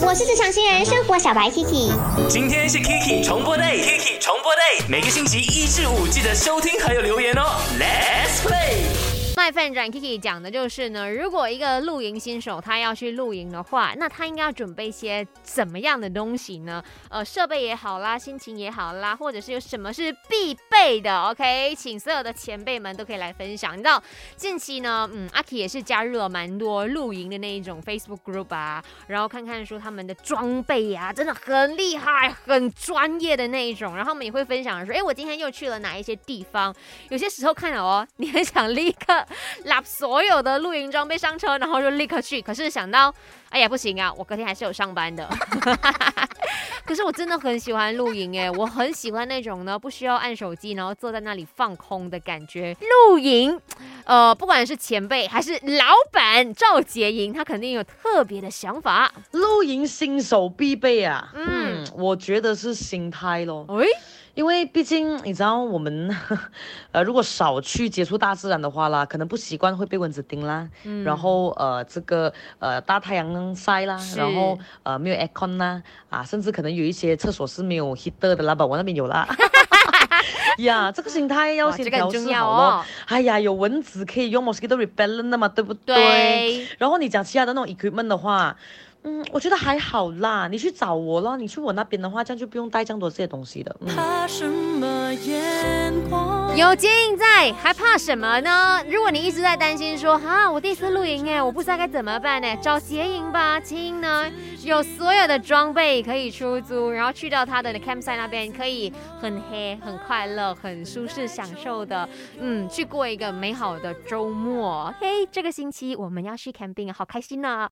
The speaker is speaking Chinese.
我是职场新人生活小白 Kiki。今天是 Kiki 重播 day，Kiki 重播 day，每个星期一至五记得收听还有留言哦。Let's play。麦饭转 Kiki 讲的就是呢，如果一个露营新手他要去露营的话，那他应该要准备一些怎么样的东西呢？呃，设备也好啦，心情也好啦，或者是有什么是必备的？OK，请所有的前辈们都可以来分享。你知道近期呢，嗯，阿 K 也是加入了蛮多露营的那一种 Facebook group 啊，然后看看说他们的装备呀，真的很厉害，很专业的那一种。然后他们也会分享说，哎，我今天又去了哪一些地方？有些时候看了哦，你很想立刻。拉所有的露营装备上车，然后就立刻去。可是想到，哎呀，不行啊，我隔天还是有上班的。可是我真的很喜欢露营哎，我很喜欢那种呢，不需要按手机，然后坐在那里放空的感觉。露营，呃，不管是前辈还是老板赵杰营，他肯定有特别的想法。露营新手必备啊，嗯，我觉得是心态咯。哎。因为毕竟你知道我们，呃，如果少去接触大自然的话啦，可能不习惯会被蚊子叮啦，嗯然后呃这个呃大太阳晒啦，然后呃没有 aircon 啦，啊，甚至可能有一些厕所是没有 heater 的啦，吧，我那边有啦。呀，这个心态要先调试好咯。哎呀，有蚊子可以用 mosquito repellent 的嘛，对不对？对。然后你讲其他的那种 equipment 的话。嗯，我觉得还好啦。你去找我咯，你去我那边的话，这样就不用带这么多这些东西的。有接应在，还怕什么呢？如果你一直在担心说，哈，我第一次露营哎，我不知道该怎么办呢？找接营吧，接营呢有所有的装备可以出租，然后去到他的 campsite 那边，可以很黑、很快乐、很舒适、享受的，嗯，去过一个美好的周末。嘿，这个星期我们要去 camping，好开心呢。